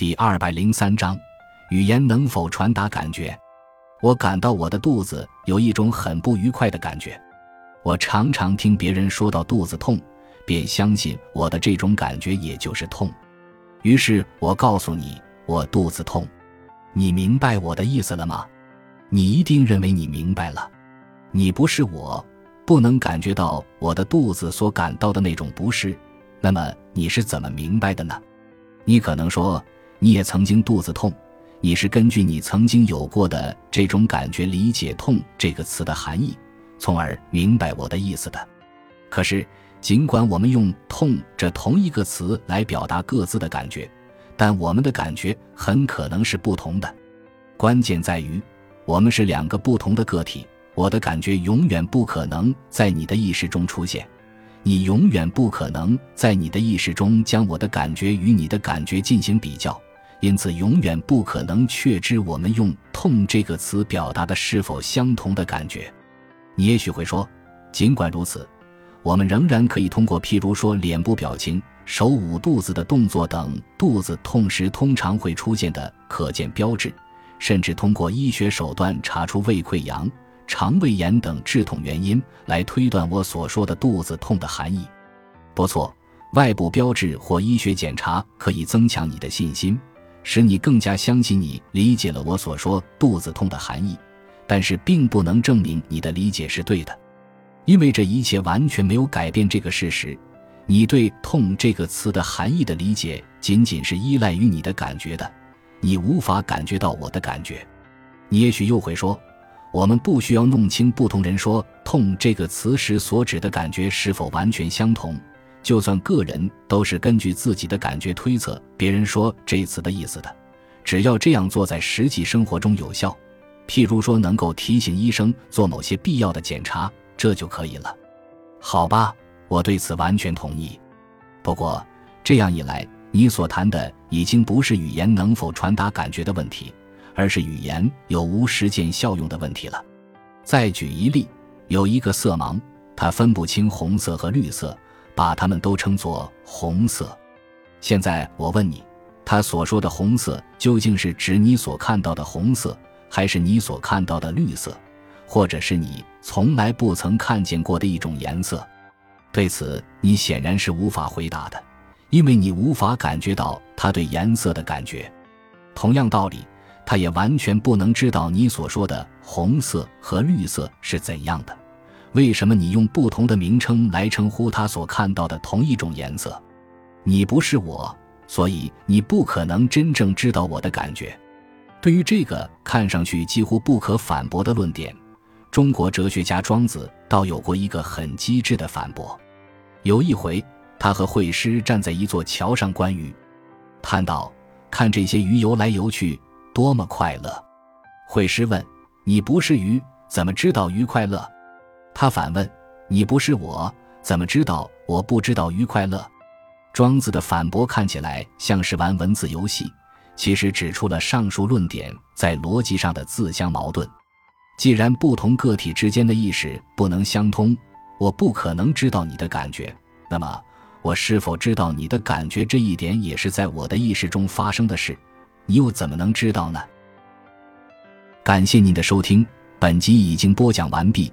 第二百零三章，语言能否传达感觉？我感到我的肚子有一种很不愉快的感觉。我常常听别人说到肚子痛，便相信我的这种感觉也就是痛。于是我告诉你，我肚子痛。你明白我的意思了吗？你一定认为你明白了。你不是我，不能感觉到我的肚子所感到的那种不适。那么你是怎么明白的呢？你可能说。你也曾经肚子痛，你是根据你曾经有过的这种感觉理解“痛”这个词的含义，从而明白我的意思的。可是，尽管我们用“痛”这同一个词来表达各自的感觉，但我们的感觉很可能是不同的。关键在于，我们是两个不同的个体。我的感觉永远不可能在你的意识中出现，你永远不可能在你的意识中将我的感觉与你的感觉进行比较。因此，永远不可能确知我们用“痛”这个词表达的是否相同的感觉。你也许会说，尽管如此，我们仍然可以通过譬如说脸部表情、手捂肚子的动作等肚子痛时通常会出现的可见标志，甚至通过医学手段查出胃溃疡、肠胃炎等致痛原因，来推断我所说的肚子痛的含义。不错，外部标志或医学检查可以增强你的信心。使你更加相信你理解了我所说肚子痛的含义，但是并不能证明你的理解是对的，因为这一切完全没有改变这个事实：你对“痛”这个词的含义的理解仅仅是依赖于你的感觉的，你无法感觉到我的感觉。你也许又会说，我们不需要弄清不同人说“痛”这个词时所指的感觉是否完全相同。就算个人都是根据自己的感觉推测别人说这词的意思的，只要这样做在实际生活中有效，譬如说能够提醒医生做某些必要的检查，这就可以了。好吧，我对此完全同意。不过这样一来，你所谈的已经不是语言能否传达感觉的问题，而是语言有无实践效用的问题了。再举一例，有一个色盲，他分不清红色和绿色。把它们都称作红色。现在我问你，他所说的红色究竟是指你所看到的红色，还是你所看到的绿色，或者是你从来不曾看见过的一种颜色？对此，你显然是无法回答的，因为你无法感觉到他对颜色的感觉。同样道理，他也完全不能知道你所说的红色和绿色是怎样的。为什么你用不同的名称来称呼他所看到的同一种颜色？你不是我，所以你不可能真正知道我的感觉。对于这个看上去几乎不可反驳的论点，中国哲学家庄子倒有过一个很机智的反驳。有一回，他和惠施站在一座桥上观鱼，叹道：“看这些鱼游来游去，多么快乐！”惠施问：“你不是鱼，怎么知道鱼快乐？”他反问：“你不是我，怎么知道我不知道愉快乐？”庄子的反驳看起来像是玩文字游戏，其实指出了上述论点在逻辑上的自相矛盾。既然不同个体之间的意识不能相通，我不可能知道你的感觉，那么我是否知道你的感觉这一点也是在我的意识中发生的事？你又怎么能知道呢？感谢您的收听，本集已经播讲完毕。